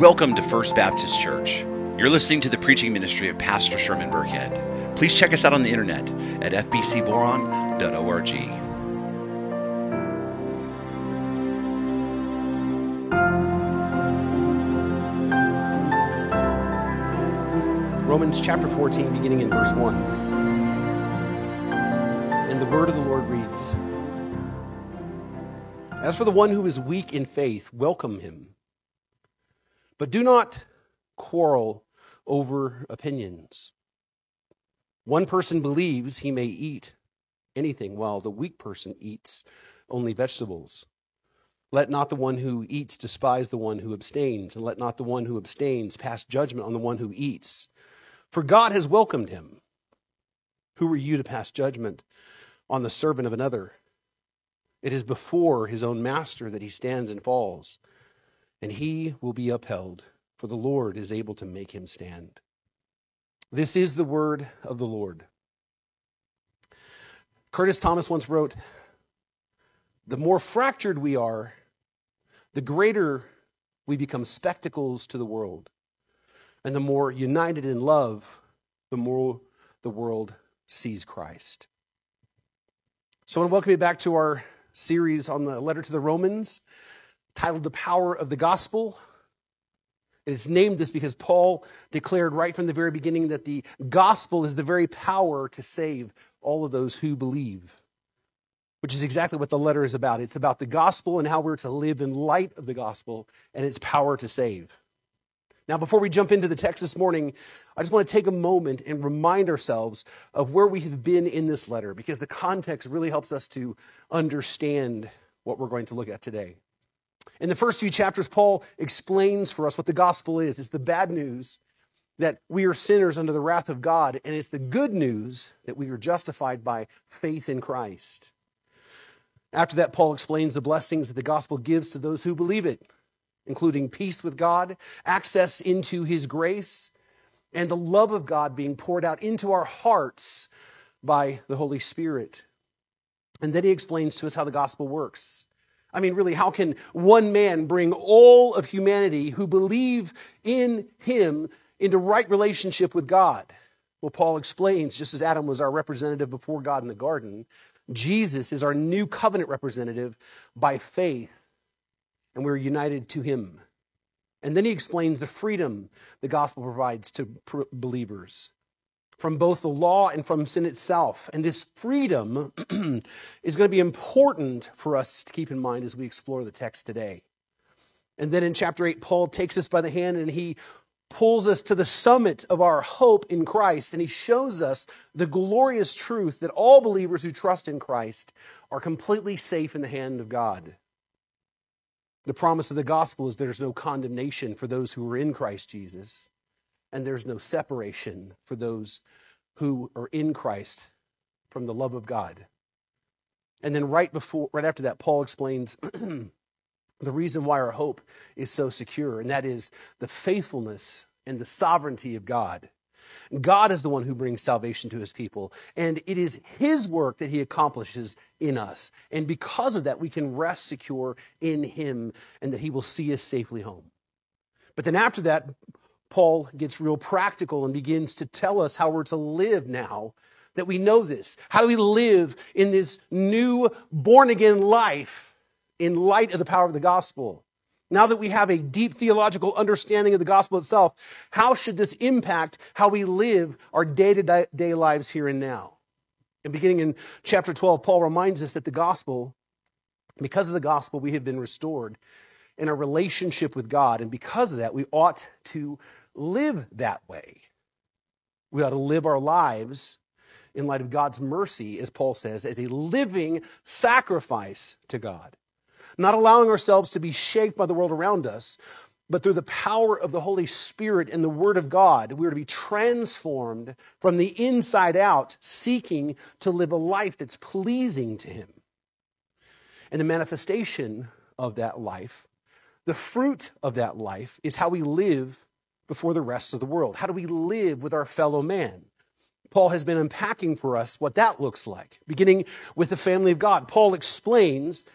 Welcome to First Baptist Church. You're listening to the preaching ministry of Pastor Sherman Burkhead. Please check us out on the internet at fbcboron.org. Romans chapter 14, beginning in verse 1. And the word of the Lord reads As for the one who is weak in faith, welcome him but do not quarrel over opinions. One person believes he may eat anything, while the weak person eats only vegetables. Let not the one who eats despise the one who abstains, and let not the one who abstains pass judgment on the one who eats. For God has welcomed him. Who are you to pass judgment on the servant of another? It is before his own master that he stands and falls and he will be upheld, for the Lord is able to make him stand. This is the word of the Lord. Curtis Thomas once wrote The more fractured we are, the greater we become spectacles to the world. And the more united in love, the more the world sees Christ. So I want to welcome you back to our series on the letter to the Romans titled The Power of the Gospel. It's named this because Paul declared right from the very beginning that the gospel is the very power to save all of those who believe, which is exactly what the letter is about. It's about the gospel and how we're to live in light of the gospel and its power to save. Now, before we jump into the text this morning, I just want to take a moment and remind ourselves of where we have been in this letter because the context really helps us to understand what we're going to look at today. In the first few chapters, Paul explains for us what the gospel is. It's the bad news that we are sinners under the wrath of God, and it's the good news that we are justified by faith in Christ. After that, Paul explains the blessings that the gospel gives to those who believe it, including peace with God, access into his grace, and the love of God being poured out into our hearts by the Holy Spirit. And then he explains to us how the gospel works. I mean, really, how can one man bring all of humanity who believe in him into right relationship with God? Well, Paul explains, just as Adam was our representative before God in the garden, Jesus is our new covenant representative by faith, and we're united to him. And then he explains the freedom the gospel provides to believers from both the law and from sin itself. And this freedom is going to be important for us to keep in mind as we explore the text today. And then in chapter 8, Paul takes us by the hand and he pulls us to the summit of our hope in Christ. And he shows us the glorious truth that all believers who trust in Christ are completely safe in the hand of God. The promise of the gospel is there's no condemnation for those who are in Christ Jesus and there's no separation for those who are in Christ from the love of God. And then right before right after that Paul explains the reason why our hope is so secure and that is the faithfulness and the sovereignty of God. God is the one who brings salvation to his people, and it is his work that he accomplishes in us. And because of that, we can rest secure in him and that he will see us safely home. But then after that, Paul gets real practical and begins to tell us how we're to live now that we know this. How do we live in this new born again life in light of the power of the gospel? Now that we have a deep theological understanding of the gospel itself, how should this impact how we live our day to day lives here and now? And beginning in chapter 12, Paul reminds us that the gospel, because of the gospel, we have been restored in a relationship with God. And because of that, we ought to live that way. We ought to live our lives in light of God's mercy, as Paul says, as a living sacrifice to God. Not allowing ourselves to be shaped by the world around us, but through the power of the Holy Spirit and the Word of God, we are to be transformed from the inside out, seeking to live a life that's pleasing to Him. And the manifestation of that life, the fruit of that life, is how we live before the rest of the world? How do we live with our fellow man? Paul has been unpacking for us what that looks like, beginning with the family of God. Paul explains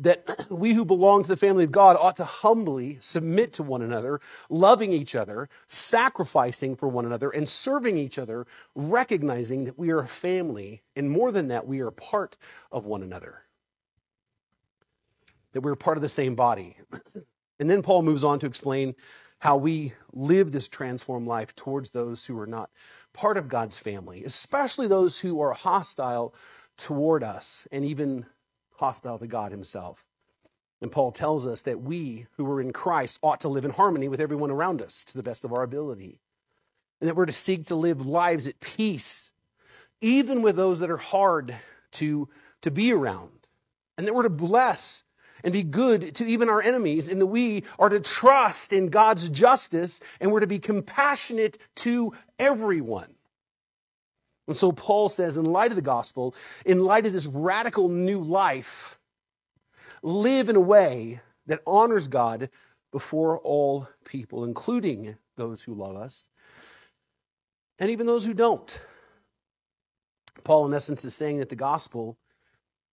that we who belong to the family of God ought to humbly submit to one another, loving each other, sacrificing for one another, and serving each other, recognizing that we are a family, and more than that, we are part of one another. That we're part of the same body. And then Paul moves on to explain how we live this transformed life towards those who are not part of God's family, especially those who are hostile toward us and even hostile to God Himself. And Paul tells us that we who are in Christ ought to live in harmony with everyone around us to the best of our ability. And that we're to seek to live lives at peace, even with those that are hard to, to be around. And that we're to bless and be good to even our enemies, and that we are to trust in God's justice, and we're to be compassionate to everyone. And so Paul says, in light of the gospel, in light of this radical new life, live in a way that honors God before all people, including those who love us and even those who don't. Paul, in essence, is saying that the gospel,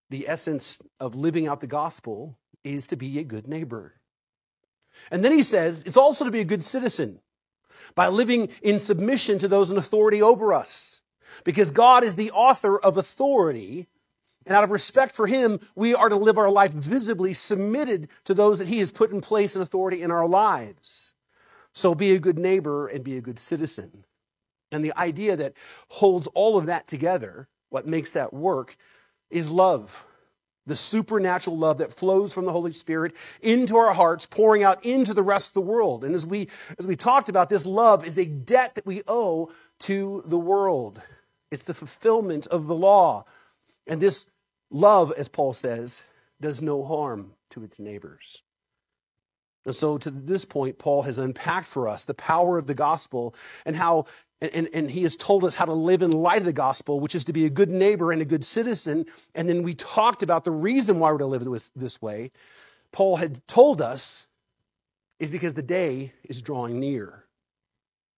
the essence of living out the gospel, is to be a good neighbor. And then he says it's also to be a good citizen by living in submission to those in authority over us. Because God is the author of authority, and out of respect for Him, we are to live our life visibly submitted to those that He has put in place in authority in our lives. So be a good neighbor and be a good citizen. And the idea that holds all of that together, what makes that work, is love the supernatural love that flows from the Holy Spirit into our hearts, pouring out into the rest of the world. And as we, as we talked about, this love is a debt that we owe to the world. It's the fulfillment of the law. And this love, as Paul says, does no harm to its neighbors. And so to this point, Paul has unpacked for us the power of the gospel and how and, and, he has told us how to live in light of the gospel, which is to be a good neighbor and a good citizen. And then we talked about the reason why we're to live this, this way. Paul had told us is because the day is drawing near.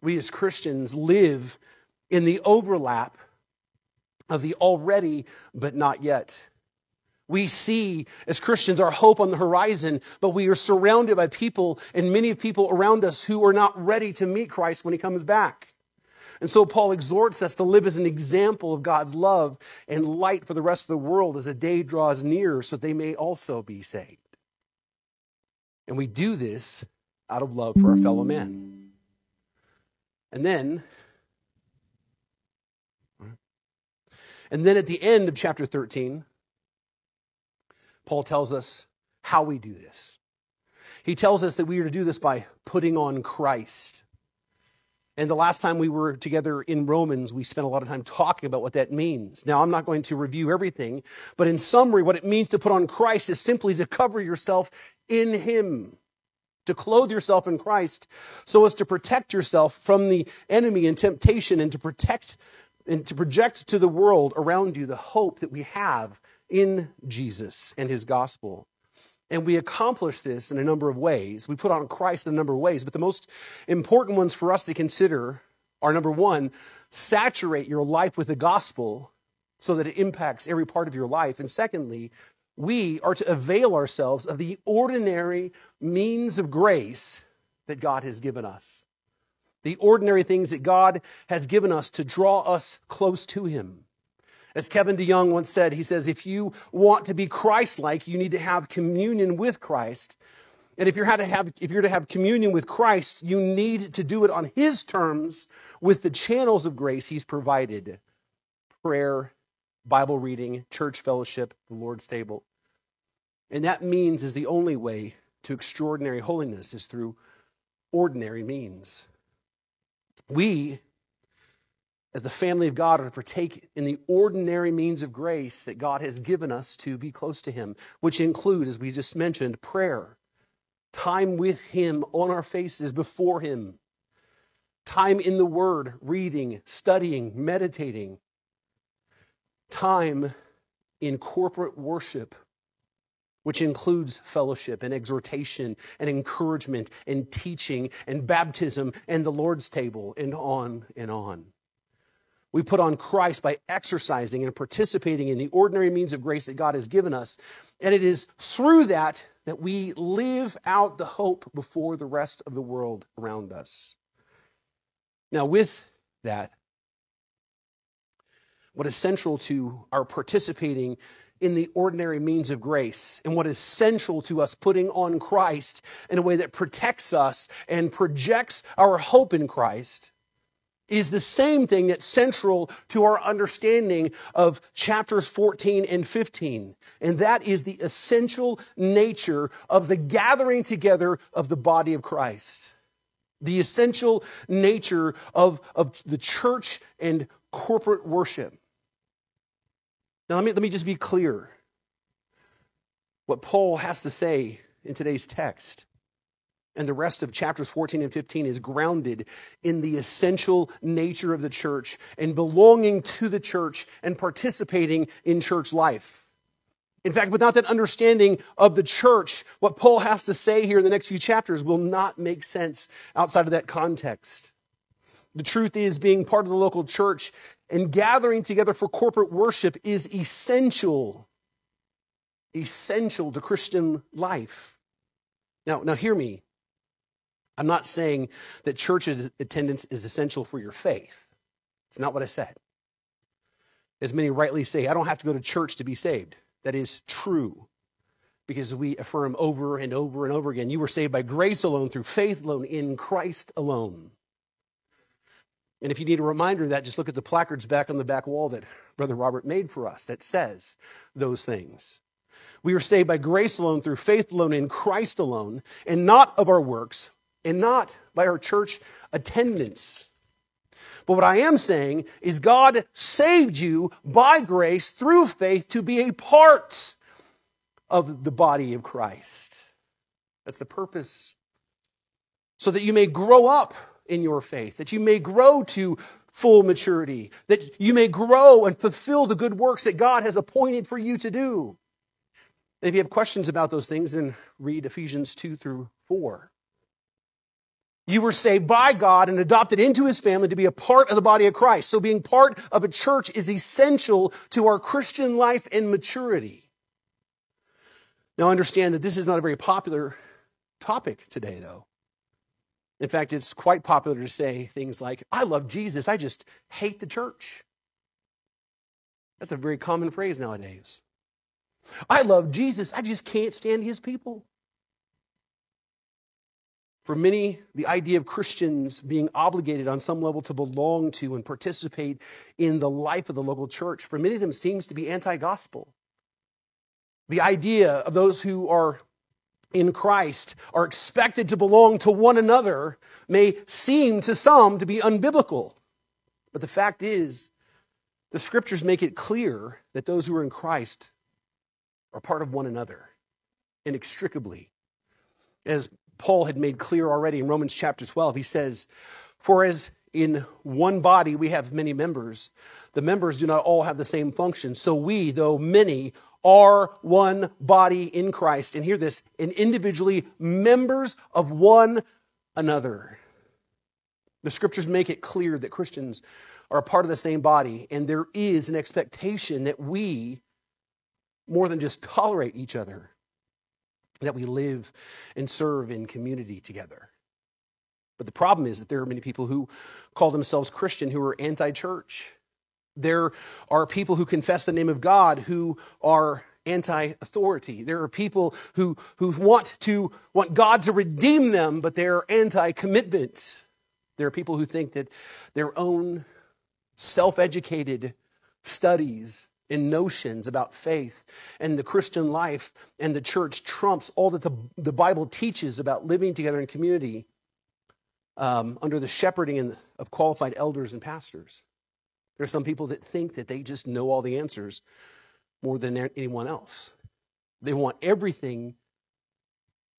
We as Christians live in the overlap of the already but not yet. We see as Christians our hope on the horizon, but we are surrounded by people and many people around us who are not ready to meet Christ when he comes back. And so Paul exhorts us to live as an example of God's love and light for the rest of the world as the day draws near so they may also be saved. And we do this out of love for our fellow men. And then, and then at the end of chapter 13, Paul tells us how we do this. He tells us that we are to do this by putting on Christ. And the last time we were together in Romans, we spent a lot of time talking about what that means. Now, I'm not going to review everything, but in summary, what it means to put on Christ is simply to cover yourself in Him, to clothe yourself in Christ so as to protect yourself from the enemy and temptation and to protect and to project to the world around you the hope that we have in Jesus and His gospel. And we accomplish this in a number of ways. We put on Christ in a number of ways, but the most important ones for us to consider are number one, saturate your life with the gospel so that it impacts every part of your life. And secondly, we are to avail ourselves of the ordinary means of grace that God has given us. The ordinary things that God has given us to draw us close to Him. As Kevin DeYoung once said, he says, if you want to be Christ-like, you need to have communion with Christ. And if you're, to have, if you're to have communion with Christ, you need to do it on His terms with the channels of grace He's provided. Prayer, Bible reading, church fellowship, the Lord's table. And that means is the only way to extraordinary holiness is through ordinary means. We as the family of God are to partake in the ordinary means of grace that God has given us to be close to Him, which include, as we just mentioned, prayer, time with Him on our faces before Him, time in the Word, reading, studying, meditating, time in corporate worship, which includes fellowship and exhortation and encouragement and teaching and baptism and the Lord's table and on and on. We put on Christ by exercising and participating in the ordinary means of grace that God has given us. And it is through that that we live out the hope before the rest of the world around us. Now, with that, what is central to our participating in the ordinary means of grace and what is central to us putting on Christ in a way that protects us and projects our hope in Christ is the same thing that's central to our understanding of chapters 14 and 15. And that is the essential nature of the gathering together of the body of Christ. The essential nature of, of the church and corporate worship. Now, let me, let me just be clear what Paul has to say in today's text and the rest of chapters 14 and 15 is grounded in the essential nature of the church and belonging to the church and participating in church life. In fact, without that understanding of the church, what Paul has to say here in the next few chapters will not make sense outside of that context. The truth is, being part of the local church and gathering together for corporate worship is essential, essential to Christian life. Now, now hear me. I'm not saying that church attendance is essential for your faith. It's not what I said. As many rightly say, I don't have to go to church to be saved. That is true. Because we affirm over and over and over again, you were saved by grace alone, through faith alone, in Christ alone. And if you need a reminder of that, just look at the placards back on the back wall that Brother Robert made for us that says those things. We are saved by grace alone, through faith alone, in Christ alone, and not of our works, and not by our church attendance. But what I am saying is God saved you by grace through faith to be a part of the body of Christ. That's the purpose. So that you may grow up in your faith, that you may grow to full maturity, that you may grow and fulfill the good works that God has appointed for you to do. And if you have questions about those things, then read Ephesians 2 through 4. You were saved by God and adopted into his family to be a part of the body of Christ. So being part of a church is essential to our Christian life and maturity. Now understand that this is not a very popular topic today, though. In fact, it's quite popular to say things like, I love Jesus, I just hate the church. That's a very common phrase nowadays. I love Jesus, I just can't stand his people. For many, the idea of Christians being obligated on some level to belong to and participate in the life of the local church, for many of them seems to be anti gospel. The idea of those who are in Christ are expected to belong to one another may seem to some to be unbiblical. But the fact is, the scriptures make it clear that those who are in Christ are part of one another inextricably. As Paul had made clear already in Romans chapter 12, he says, For as in one body we have many members, the members do not all have the same function. So we, though many, are one body in Christ. And hear this, and individually members of one another. The scriptures make it clear that Christians are a part of the same body, and there is an expectation that we, more than just tolerate each other, that we live and serve in community together. But the problem is that there are many people who call themselves Christian who are anti church. There are people who confess the name of God who are anti-authority. There are people who, who want to want God to redeem them, but they're anti-commitment. There are people who think that their own self-educated studies and notions about faith and the Christian life and the church trumps all that the, the Bible teaches about living together in community um, under the shepherding of qualified elders and pastors. There are some people that think that they just know all the answers more than anyone else. They want everything.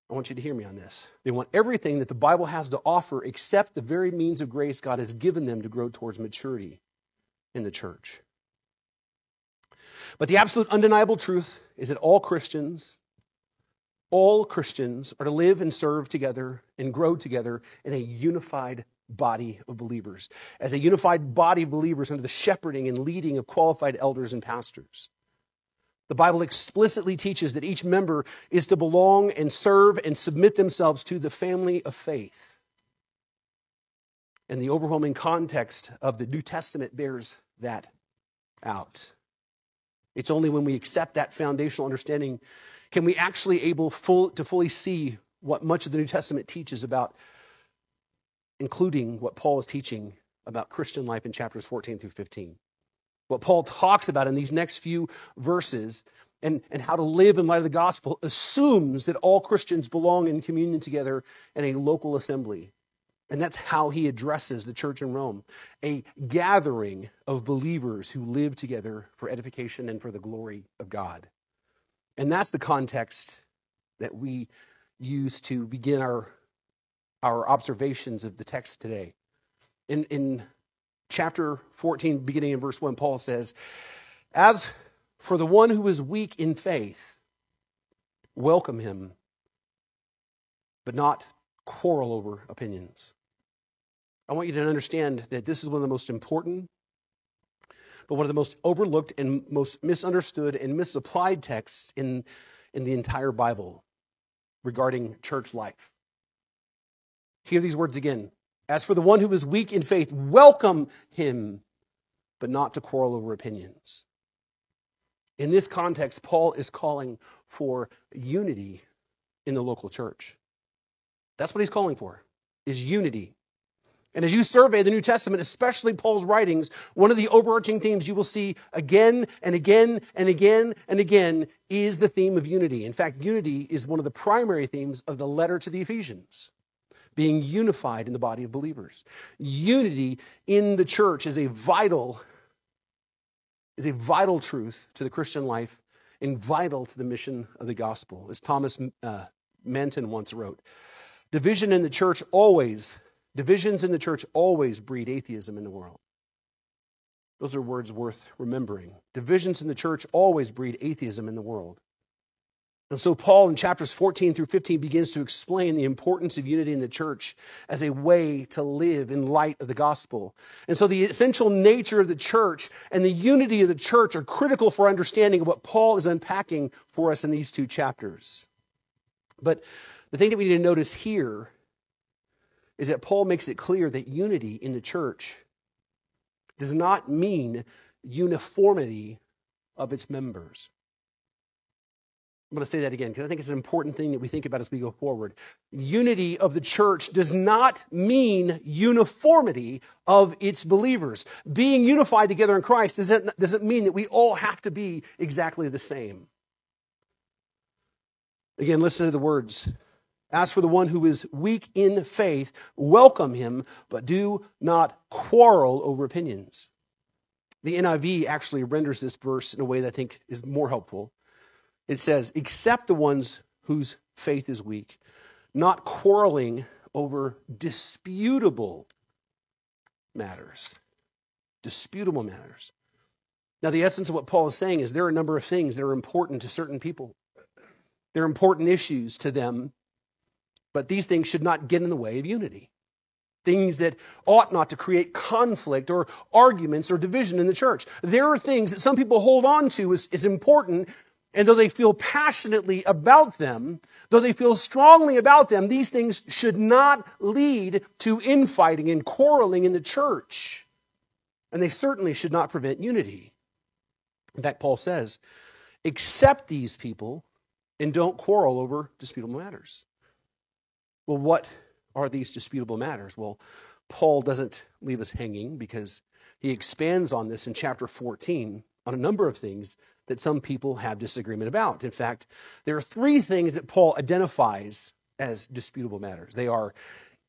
I want you to hear me on this. They want everything that the Bible has to offer except the very means of grace God has given them to grow towards maturity in the church. But the absolute undeniable truth is that all Christians, all Christians are to live and serve together and grow together in a unified body of believers, as a unified body of believers under the shepherding and leading of qualified elders and pastors. The Bible explicitly teaches that each member is to belong and serve and submit themselves to the family of faith. And the overwhelming context of the New Testament bears that out. It's only when we accept that foundational understanding can we actually able full, to fully see what much of the New Testament teaches about, including what Paul is teaching about Christian life in chapters 14 through 15. What Paul talks about in these next few verses and, and how to live in light of the gospel assumes that all Christians belong in communion together in a local assembly. And that's how he addresses the church in Rome a gathering of believers who live together for edification and for the glory of God. And that's the context that we use to begin our, our observations of the text today. In, in chapter 14, beginning in verse 1, Paul says, As for the one who is weak in faith, welcome him, but not quarrel over opinions. I want you to understand that this is one of the most important, but one of the most overlooked and most misunderstood and misapplied texts in, in the entire Bible regarding church life. Hear these words again. As for the one who is weak in faith, welcome him, but not to quarrel over opinions. In this context, Paul is calling for unity in the local church. That's what he's calling for, is unity. And as you survey the New Testament, especially Paul's writings, one of the overarching themes you will see again and again and again and again is the theme of unity. In fact, unity is one of the primary themes of the letter to the Ephesians. Being unified in the body of believers. Unity in the church is a vital, is a vital truth to the Christian life and vital to the mission of the gospel. As Thomas uh, Manton once wrote, division in the church always Divisions in the church always breed atheism in the world. Those are words worth remembering. Divisions in the church always breed atheism in the world. And so Paul in chapters 14 through 15 begins to explain the importance of unity in the church as a way to live in light of the gospel. And so the essential nature of the church and the unity of the church are critical for understanding of what Paul is unpacking for us in these two chapters. But the thing that we need to notice here is that Paul makes it clear that unity in the church does not mean uniformity of its members. I'm going to say that again because I think it's an important thing that we think about as we go forward. Unity of the church does not mean uniformity of its believers. Being unified together in Christ doesn't, doesn't mean that we all have to be exactly the same. Again, listen to the words as for the one who is weak in faith, welcome him, but do not quarrel over opinions. The NIV actually renders this verse in a way that I think is more helpful. It says, Accept the ones whose faith is weak, not quarreling over disputable matters. Disputable matters. Now, the essence of what Paul is saying is there are a number of things that are important to certain people. They're important issues to them but these things should not get in the way of unity. Things that ought not to create conflict or arguments or division in the church. There are things that some people hold on to as, as important, and though they feel passionately about them, though they feel strongly about them, these things should not lead to infighting and quarreling in the church. And they certainly should not prevent unity. In fact, Paul says, accept these people and don't quarrel over disputable matters. Well, what are these disputable matters? Well, Paul doesn't leave us hanging because he expands on this in chapter 14 on a number of things that some people have disagreement about. In fact, there are three things that Paul identifies as disputable matters. They are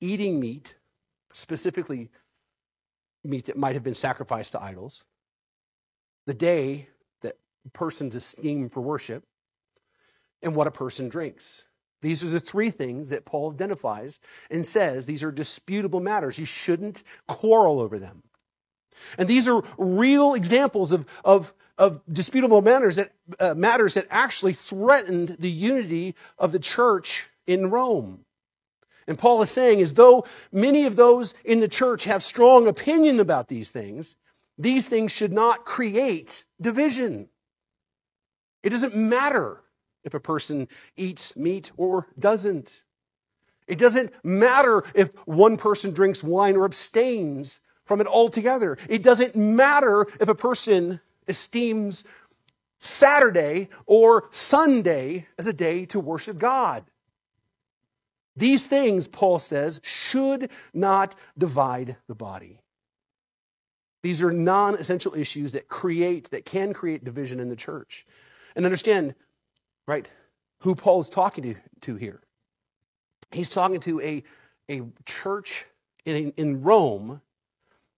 eating meat, specifically meat that might have been sacrificed to idols, the day that persons esteem for worship, and what a person drinks. These are the three things that Paul identifies and says these are disputable matters. You shouldn't quarrel over them. And these are real examples of, of, of disputable matters that, uh, matters that actually threatened the unity of the church in Rome. And Paul is saying, as though many of those in the church have strong opinion about these things, these things should not create division. It doesn't matter if a person eats meat or doesn't. It doesn't matter if one person drinks wine or abstains from it altogether. It doesn't matter if a person esteems Saturday or Sunday as a day to worship God. These things, Paul says, should not divide the body. These are non essential issues that create, that can create division in the church. And understand, right, who Paul is talking to, to here. He's talking to a, a church in, in Rome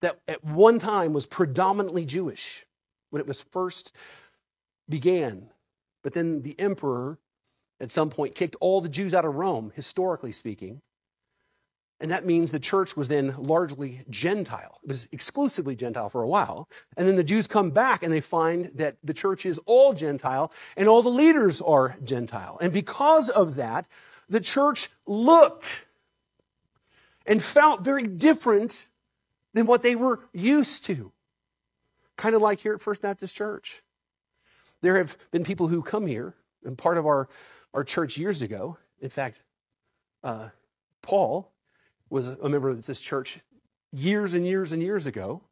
that at one time was predominantly Jewish when it was first began. But then the emperor at some point kicked all the Jews out of Rome, historically speaking. And that means the church was then largely Gentile. It was exclusively Gentile for a while. And then the Jews come back and they find that the church is all Gentile and all the leaders are Gentile. And because of that, the church looked and felt very different than what they were used to. Kind of like here at First Baptist Church. There have been people who come here, and part of our, our church years ago, in fact, uh, Paul was a member of this church years and years and years ago.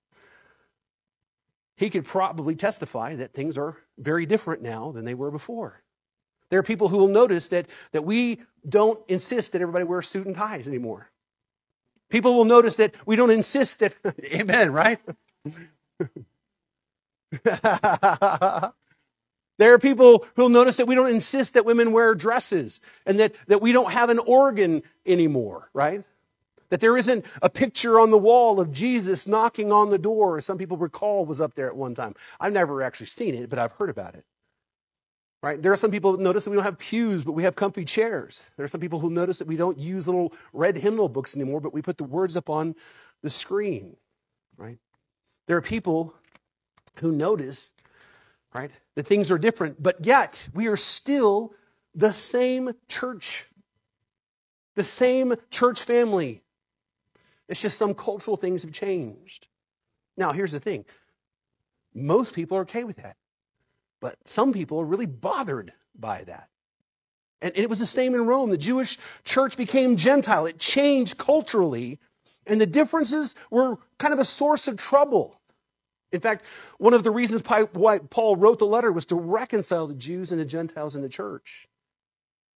He could probably testify that things are very different now than they were before. There are people who will notice that, that we don't insist that everybody wear suit and ties anymore. People will notice that we don't insist that, amen, right? There are people who'll notice that we don't insist that women wear dresses and that, that we don't have an organ anymore, right? That there isn't a picture on the wall of Jesus knocking on the door, as some people recall was up there at one time. I've never actually seen it, but I've heard about it. Right? There are some people that notice that we don't have pews, but we have comfy chairs. There are some people who notice that we don't use little red hymnal books anymore, but we put the words up on the screen. Right? There are people who notice right? That things are different, but yet we are still the same church, the same church family. It's just some cultural things have changed. Now, here's the thing most people are okay with that, but some people are really bothered by that. And it was the same in Rome. The Jewish church became Gentile, it changed culturally, and the differences were kind of a source of trouble. In fact, one of the reasons why Paul wrote the letter was to reconcile the Jews and the Gentiles in the church.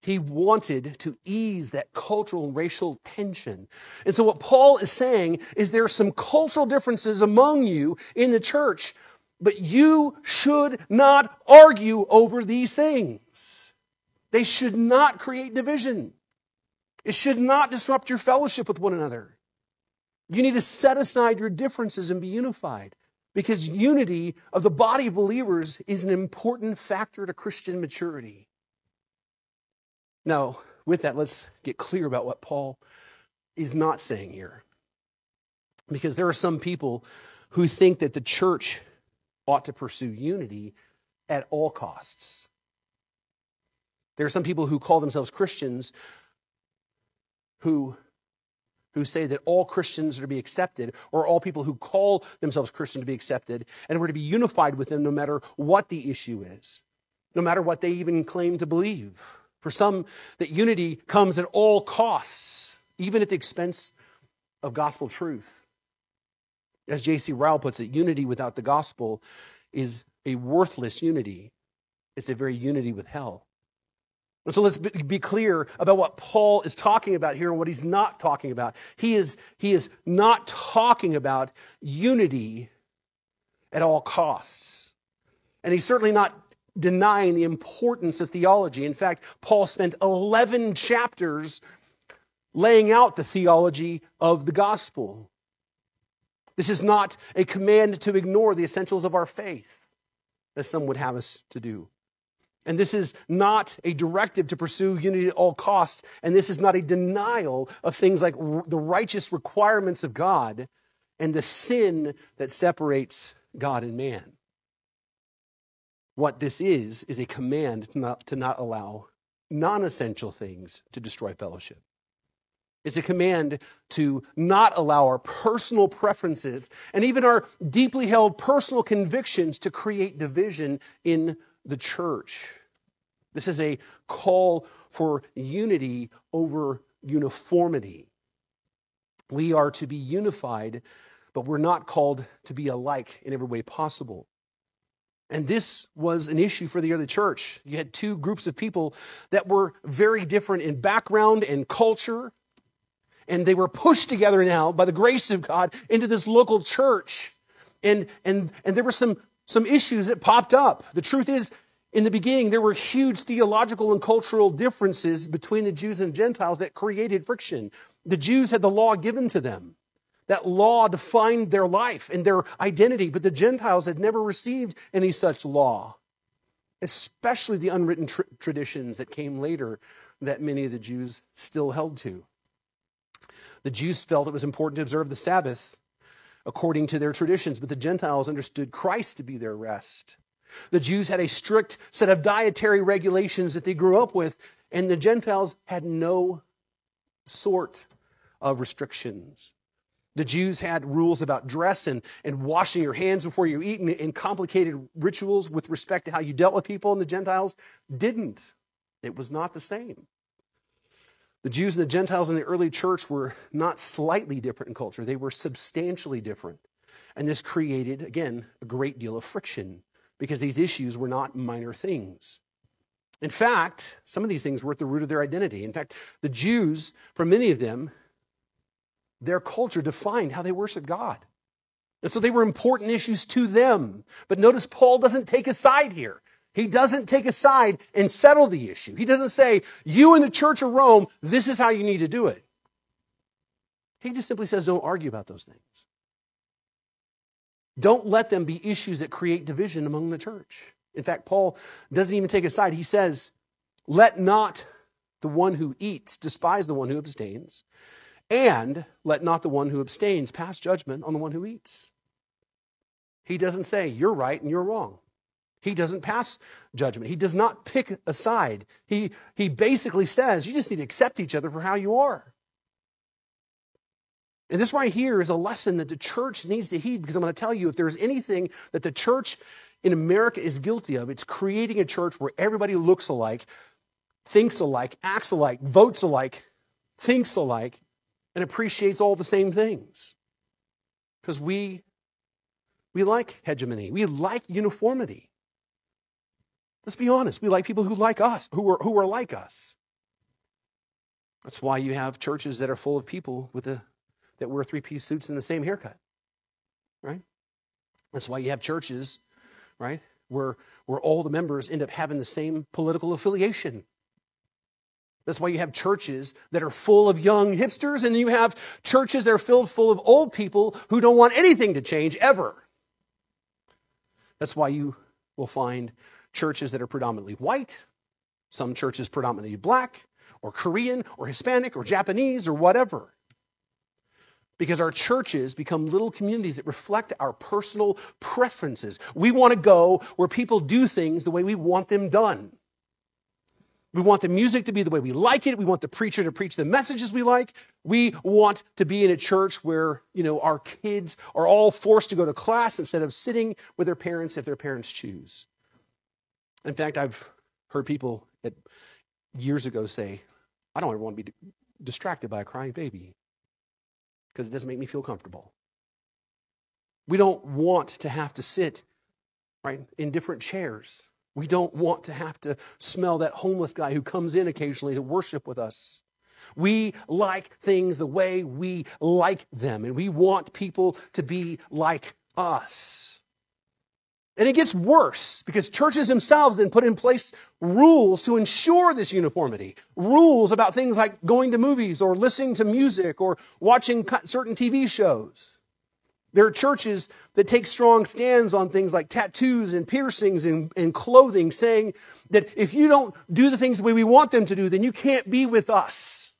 He wanted to ease that cultural and racial tension. And so what Paul is saying is there are some cultural differences among you in the church, but you should not argue over these things. They should not create division. It should not disrupt your fellowship with one another. You need to set aside your differences and be unified. Because unity of the body of believers is an important factor to Christian maturity. Now, with that, let's get clear about what Paul is not saying here. Because there are some people who think that the church ought to pursue unity at all costs. There are some people who call themselves Christians who who say that all Christians are to be accepted, or all people who call themselves Christian to be accepted, and we're to be unified with them no matter what the issue is, no matter what they even claim to believe. For some, that unity comes at all costs, even at the expense of gospel truth. As J.C. Ryle puts it, unity without the gospel is a worthless unity. It's a very unity with hell. And so let's be clear about what Paul is talking about here and what he's not talking about. He is, he is not talking about unity at all costs. And he's certainly not denying the importance of theology. In fact, Paul spent 11 chapters laying out the theology of the gospel. This is not a command to ignore the essentials of our faith, as some would have us to do. And this is not a directive to pursue unity at all costs. And this is not a denial of things like the righteous requirements of God and the sin that separates God and man. What this is, is a command to not, to not allow non essential things to destroy fellowship. It's a command to not allow our personal preferences and even our deeply held personal convictions to create division in the church. This is a call for unity over uniformity. We are to be unified, but we're not called to be alike in every way possible. And this was an issue for the early church. You had two groups of people that were very different in background and culture and they were pushed together now by the grace of God into this local church. And, and, and there were some, some issues that popped up. The truth is, in the beginning, there were huge theological and cultural differences between the Jews and Gentiles that created friction. The Jews had the law given to them. That law defined their life and their identity, but the Gentiles had never received any such law, especially the unwritten tr- traditions that came later that many of the Jews still held to. The Jews felt it was important to observe the Sabbath according to their traditions, but the Gentiles understood Christ to be their rest. The Jews had a strict set of dietary regulations that they grew up with, and the Gentiles had no sort of restrictions. The Jews had rules about dress and, and washing your hands before you eat and, and complicated rituals with respect to how you dealt with people, and the Gentiles didn't. It was not the same. The Jews and the Gentiles in the early church were not slightly different in culture, they were substantially different. And this created, again, a great deal of friction because these issues were not minor things. In fact, some of these things were at the root of their identity. In fact, the Jews, for many of them, their culture defined how they worship God. And so they were important issues to them. But notice Paul doesn't take a side here. He doesn't take a side and settle the issue. He doesn't say, you in the church of Rome, this is how you need to do it. He just simply says, don't argue about those things. Don't let them be issues that create division among the church. In fact, Paul doesn't even take a side. He says, let not the one who eats despise the one who abstains, and let not the one who abstains pass judgment on the one who eats. He doesn't say, you're right and you're wrong. He doesn't pass judgment. He does not pick a side. He, he basically says, you just need to accept each other for how you are. And this right here is a lesson that the church needs to heed because I'm going to tell you if there's anything that the church in America is guilty of, it's creating a church where everybody looks alike, thinks alike, acts alike, votes alike, thinks alike, and appreciates all the same things. Because we, we like hegemony. We like uniformity. Let's be honest. We like people who like us, who are, who are like us. That's why you have churches that are full of people with a, that wear three piece suits and the same haircut. Right? That's why you have churches, right, where, where all the members end up having the same political affiliation. That's why you have churches that are full of young hipsters, and you have churches that are filled full of old people who don't want anything to change ever. That's why you will find churches that are predominantly white, some churches predominantly black, or Korean, or Hispanic, or Japanese, or whatever. Because our churches become little communities that reflect our personal preferences. We want to go where people do things the way we want them done. We want the music to be the way we like it. We want the preacher to preach the messages we like. We want to be in a church where, you know, our kids are all forced to go to class instead of sitting with their parents if their parents choose. In fact, I've heard people years ago say, I don't ever want to be distracted by a crying baby because it doesn't make me feel comfortable. We don't want to have to sit right in different chairs. We don't want to have to smell that homeless guy who comes in occasionally to worship with us. We like things the way we like them, and we want people to be like us. And it gets worse because churches themselves then put in place rules to ensure this uniformity. Rules about things like going to movies or listening to music or watching certain TV shows. There are churches that take strong stands on things like tattoos and piercings and, and, clothing, saying that if you don't do the things the way we want them to do, then you can't be with us.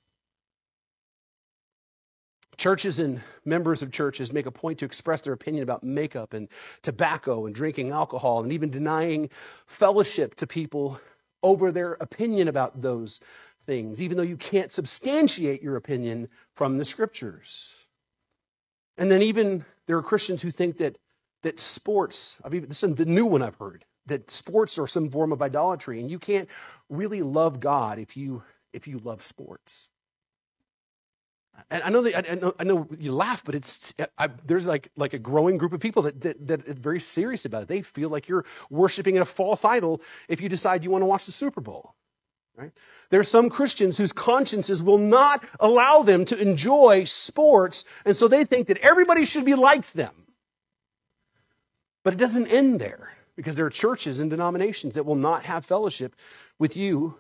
Churches and members of churches make a point to express their opinion about makeup and tobacco and drinking alcohol and even denying fellowship to people over their opinion about those things, even though you can't substantiate your opinion from the scriptures. And then even there are Christians who think that that sports, I mean, this is the new one I've heard, that sports are some form of idolatry, and you can't really love God if you if you love sports. And I know that I know, I know you laugh, but it's I, there's like like a growing group of people that, that that are very serious about it. They feel like you're worshiping a false idol if you decide you want to watch the Super Bowl. Right? There are some Christians whose consciences will not allow them to enjoy sports, and so they think that everybody should be like them. But it doesn't end there, because there are churches and denominations that will not have fellowship with you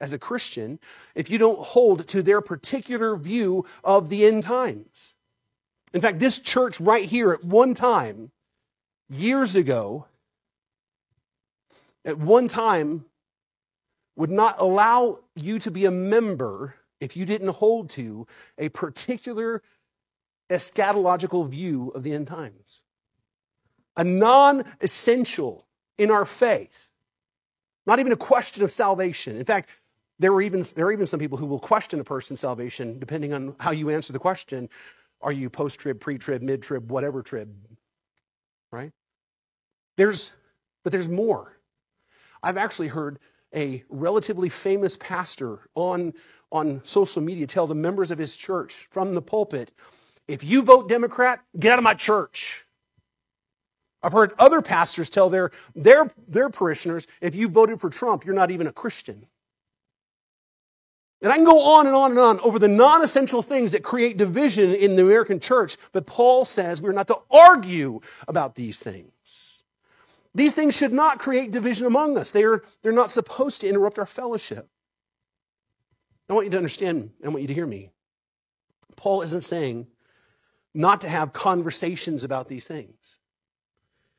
as a Christian if you don't hold to their particular view of the end times. In fact, this church right here at one time, years ago, at one time, would not allow you to be a member if you didn't hold to a particular eschatological view of the end times. A non essential in our faith. Not even a question of salvation. In fact, there are even there are even some people who will question a person's salvation depending on how you answer the question. Are you post trib, pre trib, mid trib, whatever trib? Right? There's but there's more. I've actually heard a relatively famous pastor on on social media tell the members of his church from the pulpit, if you vote Democrat, get out of my church. I've heard other pastors tell their, their, their parishioners, if you voted for Trump, you're not even a Christian. And I can go on and on and on over the non essential things that create division in the American church, but Paul says we're not to argue about these things. These things should not create division among us. They are, they're not supposed to interrupt our fellowship. I want you to understand, I want you to hear me. Paul isn't saying not to have conversations about these things.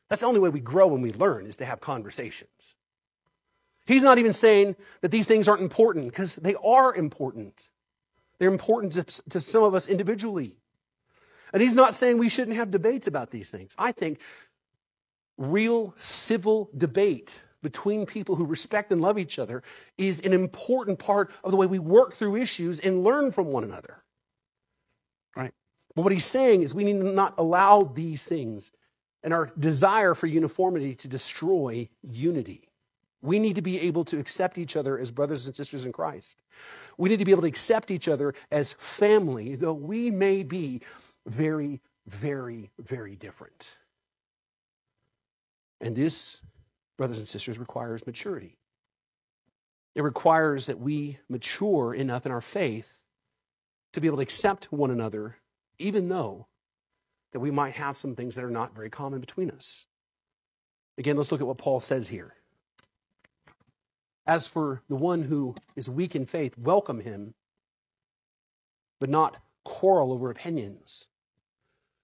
That's the only way we grow and we learn is to have conversations. He's not even saying that these things aren't important because they are important. They're important to, to, some of us individually. And he's not saying we shouldn't have debates about these things. I think real civil debate between people who respect and love each other is an important part of the way we work through issues and learn from one another. Right? But what he's saying is we need to not allow these things and our desire for uniformity to destroy unity. We need to be able to accept each other as brothers and sisters in Christ. We need to be able to accept each other as family, though we may be very, very, very different. And this, brothers and sisters, requires maturity. It requires that we mature enough in our faith to be able to accept one another, even though that we might have some things that are not very common between us. Again, let's look at what Paul says here. As for the one who is weak in faith, welcome him, but not quarrel over opinions.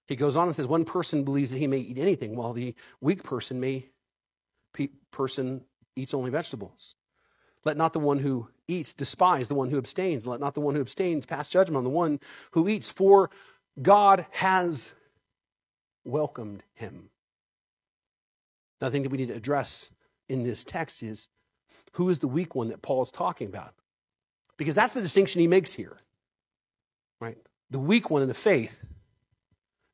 He goes on and says, one person believes that he may eat anything, while the weak person may person eats only vegetables. Let not the one who eats despise the one who abstains. Let not the one who abstains pass judgment on the one who eats, for God has welcomed him. Now, I think that we need to address in this text is who is the weak one that Paul is talking about? Because that's the distinction he makes here. Right? The weak one in the faith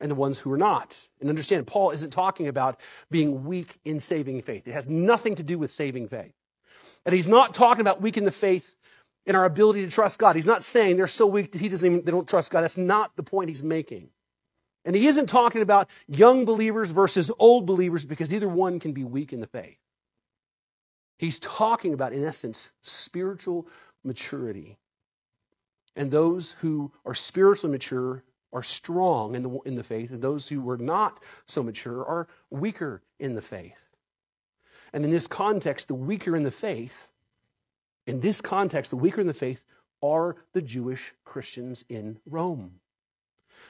and the ones who are not. And understand, Paul isn't talking about being weak in saving faith. It has nothing to do with saving faith. And he's not talking about weak in the faith in our ability to trust God. He's not saying they're so weak that he doesn't even, they don't trust God. That's not the point he's making. And he isn't talking about young believers versus old believers because either one can be weak in the faith. He's talking about, in essence, spiritual maturity. And those who are spiritually mature are strong in the, in the faith, and those who were not so mature are weaker in the faith. And in this context, the weaker in the faith, in this context, the weaker in the faith are the Jewish Christians in Rome.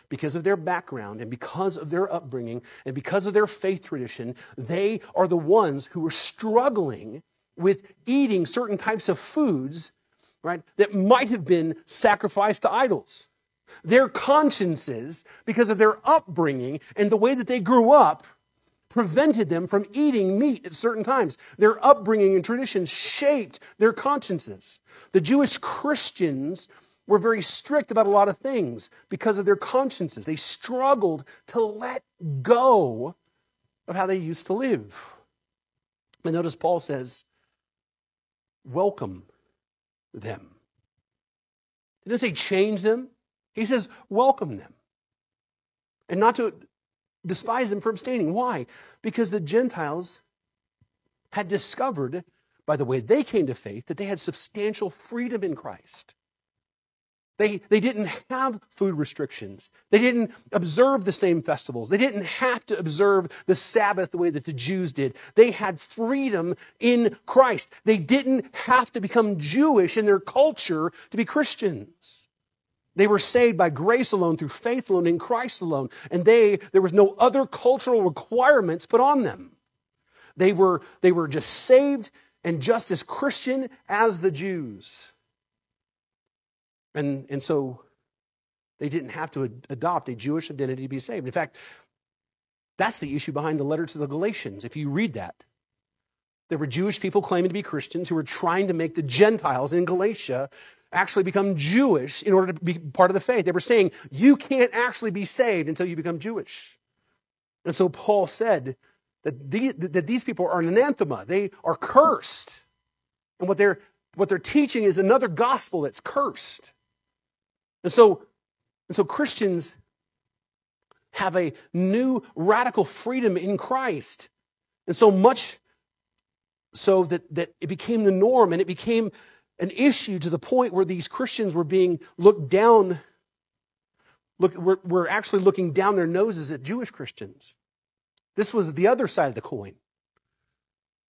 Because of their background and because of their upbringing and because of their faith tradition, they are the ones who are struggling with eating certain types of foods, right, that might have been sacrificed to idols. Their consciences, because of their upbringing and the way that they grew up, prevented them from eating meat at certain times. Their upbringing and traditions shaped their consciences. The Jewish Christians were very strict about a lot of things because of their consciences. They struggled to let go of how they used to live. And notice Paul says, welcome them. He doesn't say change them. He says welcome them. And not to despise them for abstaining. Why? Because the Gentiles had discovered, by the way they came to faith, that they had substantial freedom in Christ. They, they didn't have food restrictions. They didn't observe the same festivals. They didn't have to observe the Sabbath the way that the Jews did. They had freedom in Christ. They didn't have to become Jewish in their culture to be Christians. They were saved by grace alone, through faith alone, in Christ alone. And they, there was no other cultural requirements put on them. They were, they were just saved and just as Christian as the Jews. And, and so they didn't have to adopt a Jewish identity to be saved. In fact, that's the issue behind the letter to the Galatians. If you read that, there were Jewish people claiming to be Christians who were trying to make the Gentiles in Galatia actually become Jewish in order to be part of the faith. They were saying, you can't actually be saved until you become Jewish. And so Paul said that, the, that these people are an anathema. They are cursed. And what they're, what they're teaching is another gospel that's cursed. And so, and so Christians have a new radical freedom in Christ. And so much so that, that it became the norm and it became an issue to the point where these Christians were being looked down, look, were, were actually looking down their noses at Jewish Christians. This was the other side of the coin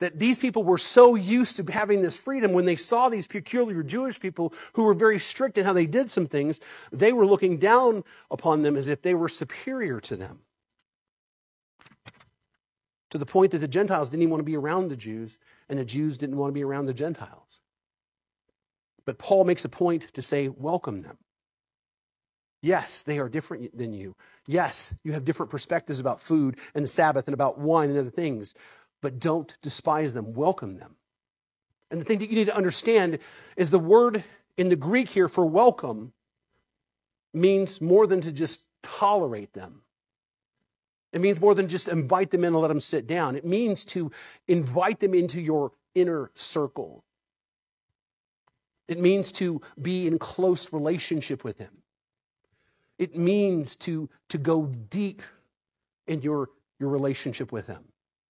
that these people were so used to having this freedom when they saw these peculiar Jewish people who were very strict in how they did some things, they were looking down upon them as if they were superior to them. To the point that the Gentiles didn't even want to be around the Jews, and the Jews didn't want to be around the Gentiles. But Paul makes a point to say, welcome them. Yes, they are different than you. Yes, you have different perspectives about food and the Sabbath and about wine and other things but don't despise them. Welcome them. And the thing that you need to understand is the word in the Greek here for welcome means more than to just tolerate them. It means more than just invite them in and let them sit down. It means to invite them into your inner circle. It means to be in close relationship with Him. It means to, to go deep in your, your relationship with Him.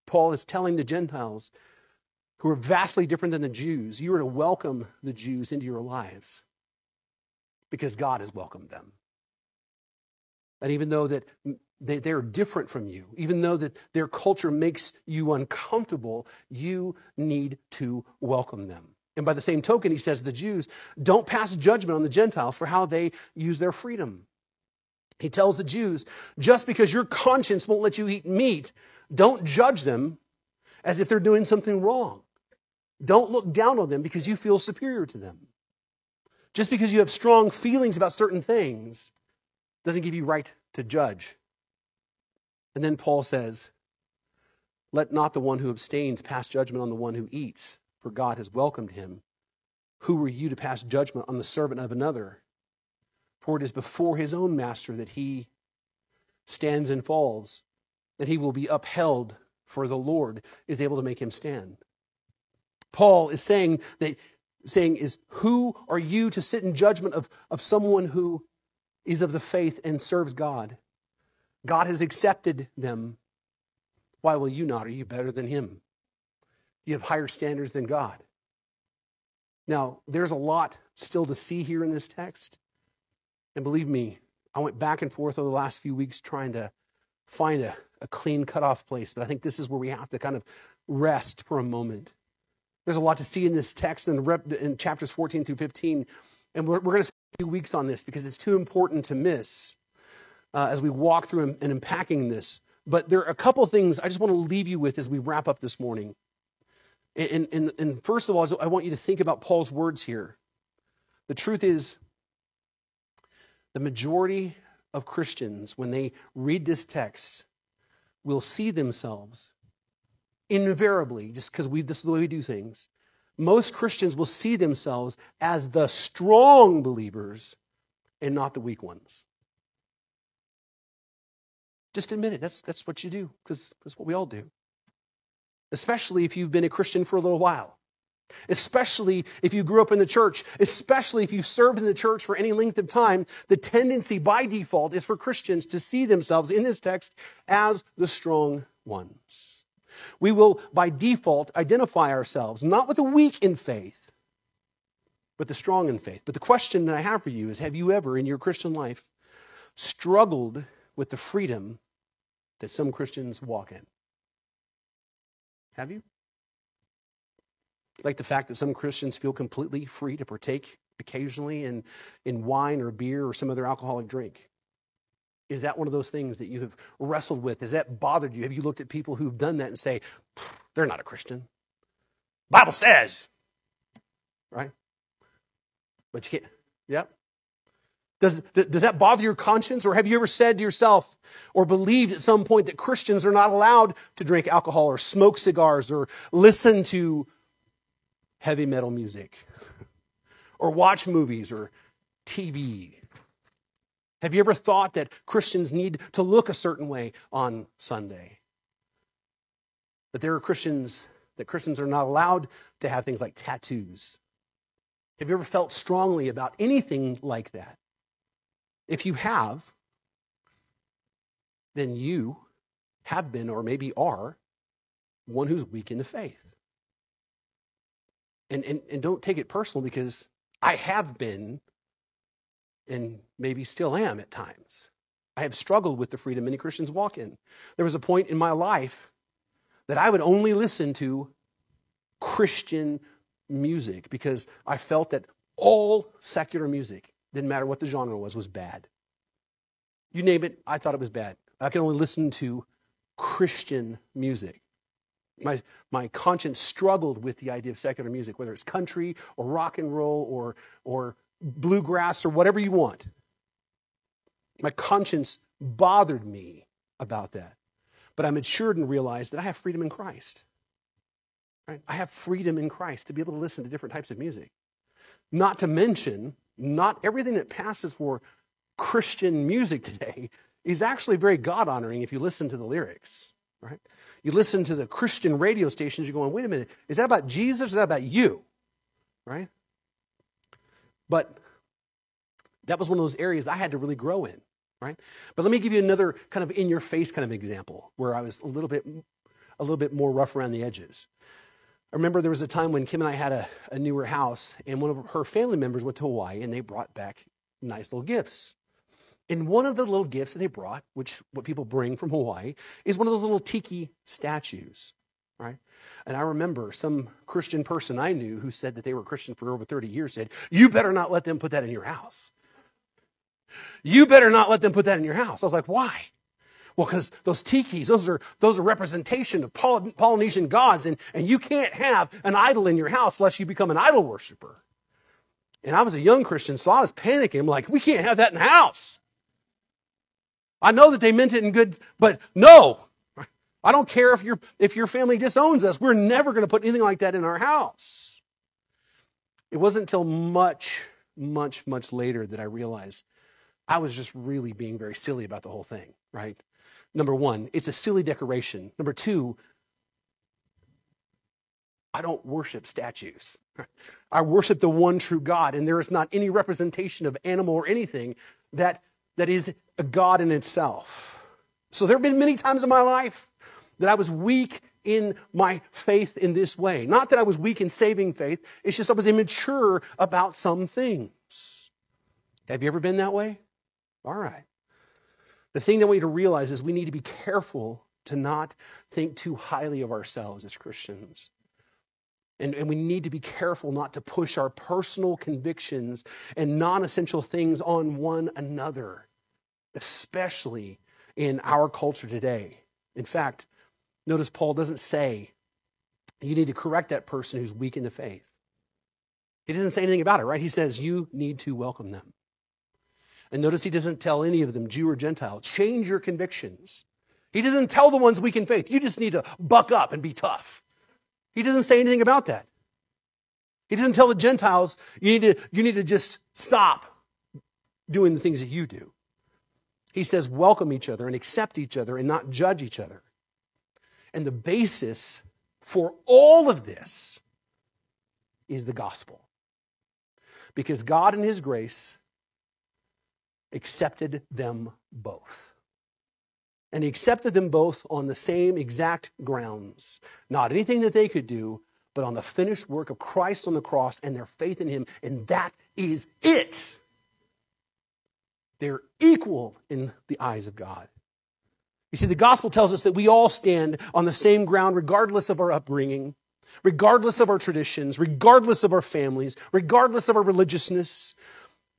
Paul is telling the Gentiles, who are vastly different than the Jews, you are to welcome the Jews into your lives because God has welcomed them. And even though that mm, they, they're different from you, even though that their culture makes you uncomfortable, you need to welcome them. And by the same token, he says the Jews don't pass judgment on the Gentiles for how they use their freedom. He tells the Jews, just because your conscience won't let you eat meat don't judge them as if they're doing something wrong. Don't look down on them because you feel superior to them. Just because you have strong feelings about certain things doesn't give you right to judge. And then Paul says, Let not the one who abstains pass judgment on the one who eats, for God has welcomed him. Who were you to pass judgment on the servant of another? For it is before his own master that he stands and falls, that he will be upheld, for the Lord is able to make him stand. Paul is saying that saying is who are you to sit in judgment of, of someone who is of the faith and serves God? God has accepted them. Why will you not? Are you better than him? You have higher standards than God. Now, there's a lot still to see here in this text. And believe me, I went back and forth over the last few weeks trying to find a, a clean cutoff place, but I think this is where we have to kind of rest for a moment. There's a lot to see in this text in, rep, in chapters 14 through 15, and we're, we're going to spend a few weeks on this because it's too important to miss uh, as we walk through and, and unpacking this. But there are a couple things I just want to leave you with as we wrap up this morning. And, and, and first of all, I want you to think about Paul's words here. The truth is, the majority of Christians, when they read this text, will see themselves invariably, just because we this is the way we do things, most Christians will see themselves as the strong believers and not the weak ones. Just admit it. That's, that's what you do, because that's what we all do. Especially if you've been a Christian for a little while. Especially if you grew up in the church. Especially if you've served in the church for any length of time. The tendency by default is for Christians to see themselves in this text as the strong ones. We will, by default, identify ourselves not with the weak in faith, but the strong in faith. But the question that I have for you is have you ever in your Christian life struggled with the freedom that some Christians walk in? Have you? Like the fact that some Christians feel completely free to partake occasionally in, in wine or beer or some other alcoholic drink. Is that one of those things that you have wrestled with? Has that bothered you? Have you looked at people who've done that and say, they're not a Christian? Bible says, right? But you can't. Yep. Does, does that bother your conscience? Or have you ever said to yourself or believed at some point that Christians are not allowed to drink alcohol or smoke cigars or listen to heavy metal music or watch movies or TV have you ever thought that Christians need to look a certain way on Sunday? That there are Christians, that Christians are not allowed to have things like tattoos. Have you ever felt strongly about anything like that? If you have, then you have been or maybe are one who's weak in the faith. And, and, and don't take it personal because I have been and maybe still am at times. I have struggled with the freedom many Christians walk in. There was a point in my life that I would only listen to Christian music because I felt that all secular music, didn't matter what the genre was, was bad. You name it, I thought it was bad. I could only listen to Christian music. My, my conscience struggled with the idea of secular music, whether it's country or rock and roll or, or bluegrass or whatever you want. My conscience bothered me about that. But I matured and realized that I have freedom in Christ. Right? I have freedom in Christ to be able to listen to different types of music. Not to mention, not everything that passes for Christian music today is actually very God honoring if you listen to the lyrics. Right? You listen to the Christian radio stations, you're going, wait a minute, is that about Jesus or is that about you? Right? But that was one of those areas I had to really grow in, right? But let me give you another kind of in your face kind of example where I was a little bit a little bit more rough around the edges. I remember there was a time when Kim and I had a, a newer house, and one of her family members went to Hawaii and they brought back nice little gifts. And one of the little gifts that they brought, which what people bring from Hawaii, is one of those little tiki statues, right? And I remember some Christian person I knew who said that they were Christian for over 30 years said, You better not let them put that in your house. You better not let them put that in your house. I was like, Why? Well, because those tikis, those are those are representation of Polynesian gods, and, and you can't have an idol in your house unless you become an idol worshiper. And I was a young Christian, so I was panicking. I'm like, we can't have that in the house. I know that they meant it in good, but no, I don't care if your if your family disowns us. We're never going to put anything like that in our house. It wasn't until much, much, much later that I realized I was just really being very silly about the whole thing, right? Number one, it's a silly decoration. Number two, I don't worship statues. I worship the one true God, and there is not any representation of animal or anything that, that is a God in itself. So there have been many times in my life that I was weak in my faith in this way. Not that I was weak in saving faith, it's just I was immature about some things. Have you ever been that way? All right. The thing that we need to realize is we need to be careful to not think too highly of ourselves as Christians. And, and we need to be careful not to push our personal convictions and non essential things on one another, especially in our culture today. In fact, Notice Paul doesn't say you need to correct that person who's weak in the faith. He doesn't say anything about it, right? He says you need to welcome them. And notice he doesn't tell any of them, Jew or Gentile, change your convictions. He doesn't tell the ones weak in faith, you just need to buck up and be tough. He doesn't say anything about that. He doesn't tell the Gentiles, you need to, you need to just stop doing the things that you do. He says, welcome each other and accept each other and not judge each other. And the basis for all of this is the gospel. Because God, in His grace, accepted them both. And He accepted them both on the same exact grounds. Not anything that they could do, but on the finished work of Christ on the cross and their faith in Him. And that is it. They're equal in the eyes of God. You see, the gospel tells us that we all stand on the same ground regardless of our upbringing, regardless of our traditions, regardless of our families, regardless of our religiousness,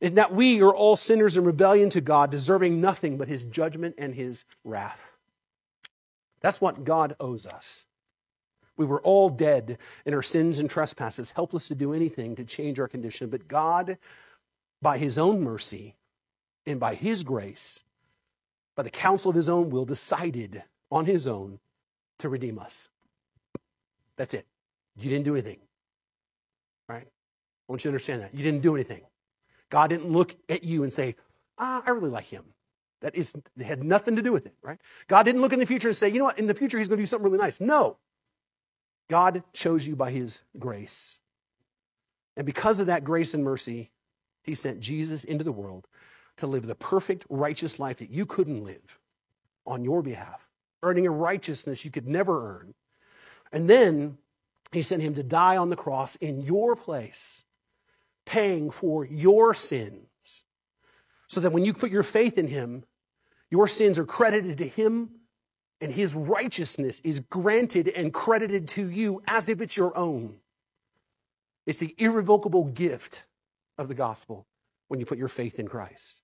and that we are all sinners in rebellion to God, deserving nothing but his judgment and his wrath. That's what God owes us. We were all dead in our sins and trespasses, helpless to do anything to change our condition. But God, by his own mercy and by his grace, by the counsel of his own will, decided on his own to redeem us. That's it. You didn't do anything. Right? I want you to understand that. You didn't do anything. God didn't look at you and say, ah, I really like him. That is, had nothing to do with it, right? God didn't look in the future and say, you know what, in the future he's going to do something really nice. No. God chose you by his grace. And because of that grace and mercy, he sent Jesus into the world to live the perfect, righteous life that you couldn't live on your behalf, earning a righteousness you could never earn. And then he sent him to die on the cross in your place, paying for your sins. So that when you put your faith in him, your sins are credited to him and his righteousness is granted and credited to you as if it's your own. It's the irrevocable gift of the gospel when you put your faith in Christ.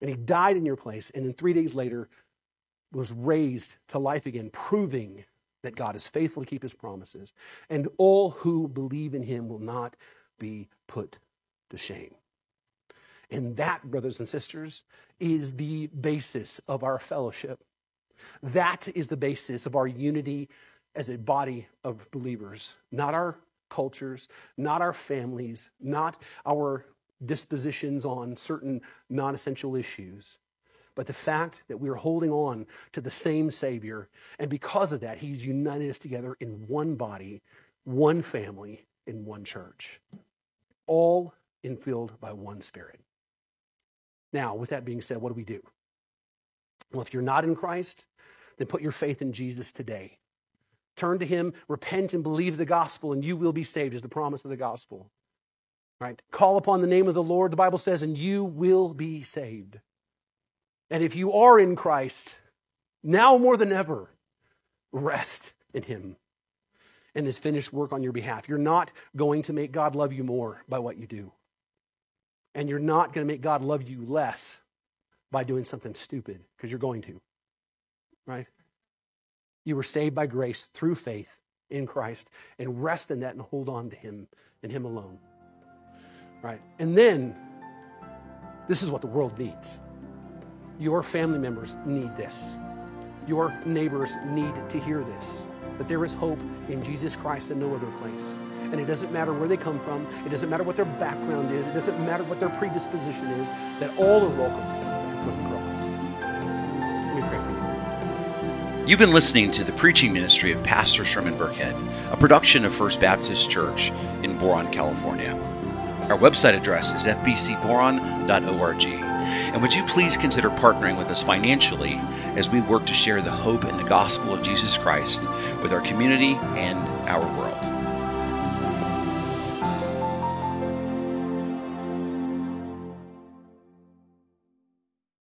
And he died in your place, and then three days later was raised to life again, proving that God is faithful to keep his promises. And all who believe in him will not be put to shame. And that, brothers and sisters, is the basis of our fellowship. That is the basis of our unity as a body of believers, not our cultures, not our families, not our dispositions on certain non essential issues, but the fact that we are holding on to the same Savior. And because of that, He's united us together in one body, one family, in one church, all infilled by one Spirit. Now, with that being said, what do we do? Well, if you're not in Christ, then put your faith in Jesus today. Turn to him, repent, and believe the gospel, and you will be saved, is the promise of the gospel. Right? Call upon the name of the Lord, the Bible says, and you will be saved. And if you are in Christ, now more than ever, rest in him and his finished work on your behalf. You're not going to make God love you more by what you do. And you're not going to make God love you less by doing something stupid, because you're going to. Right? You were saved by grace through faith in Christ, and rest in that and hold on to Him and Him alone. Right? And then, this is what the world needs. Your family members need this. Your neighbors need to hear this. That there is hope in Jesus Christ and no other place. And it doesn't matter where they come from, it doesn't matter what their background is, it doesn't matter what their predisposition is, that all are welcome at the foot of the cross. Me pray for you. You've been listening to the preaching ministry of Pastor Sherman Burkhead, a production of First Baptist Church in Boron, California. Our website address is fbcboron.org. And would you please consider partnering with us financially as we work to share the hope and the gospel of Jesus Christ with our community and our world?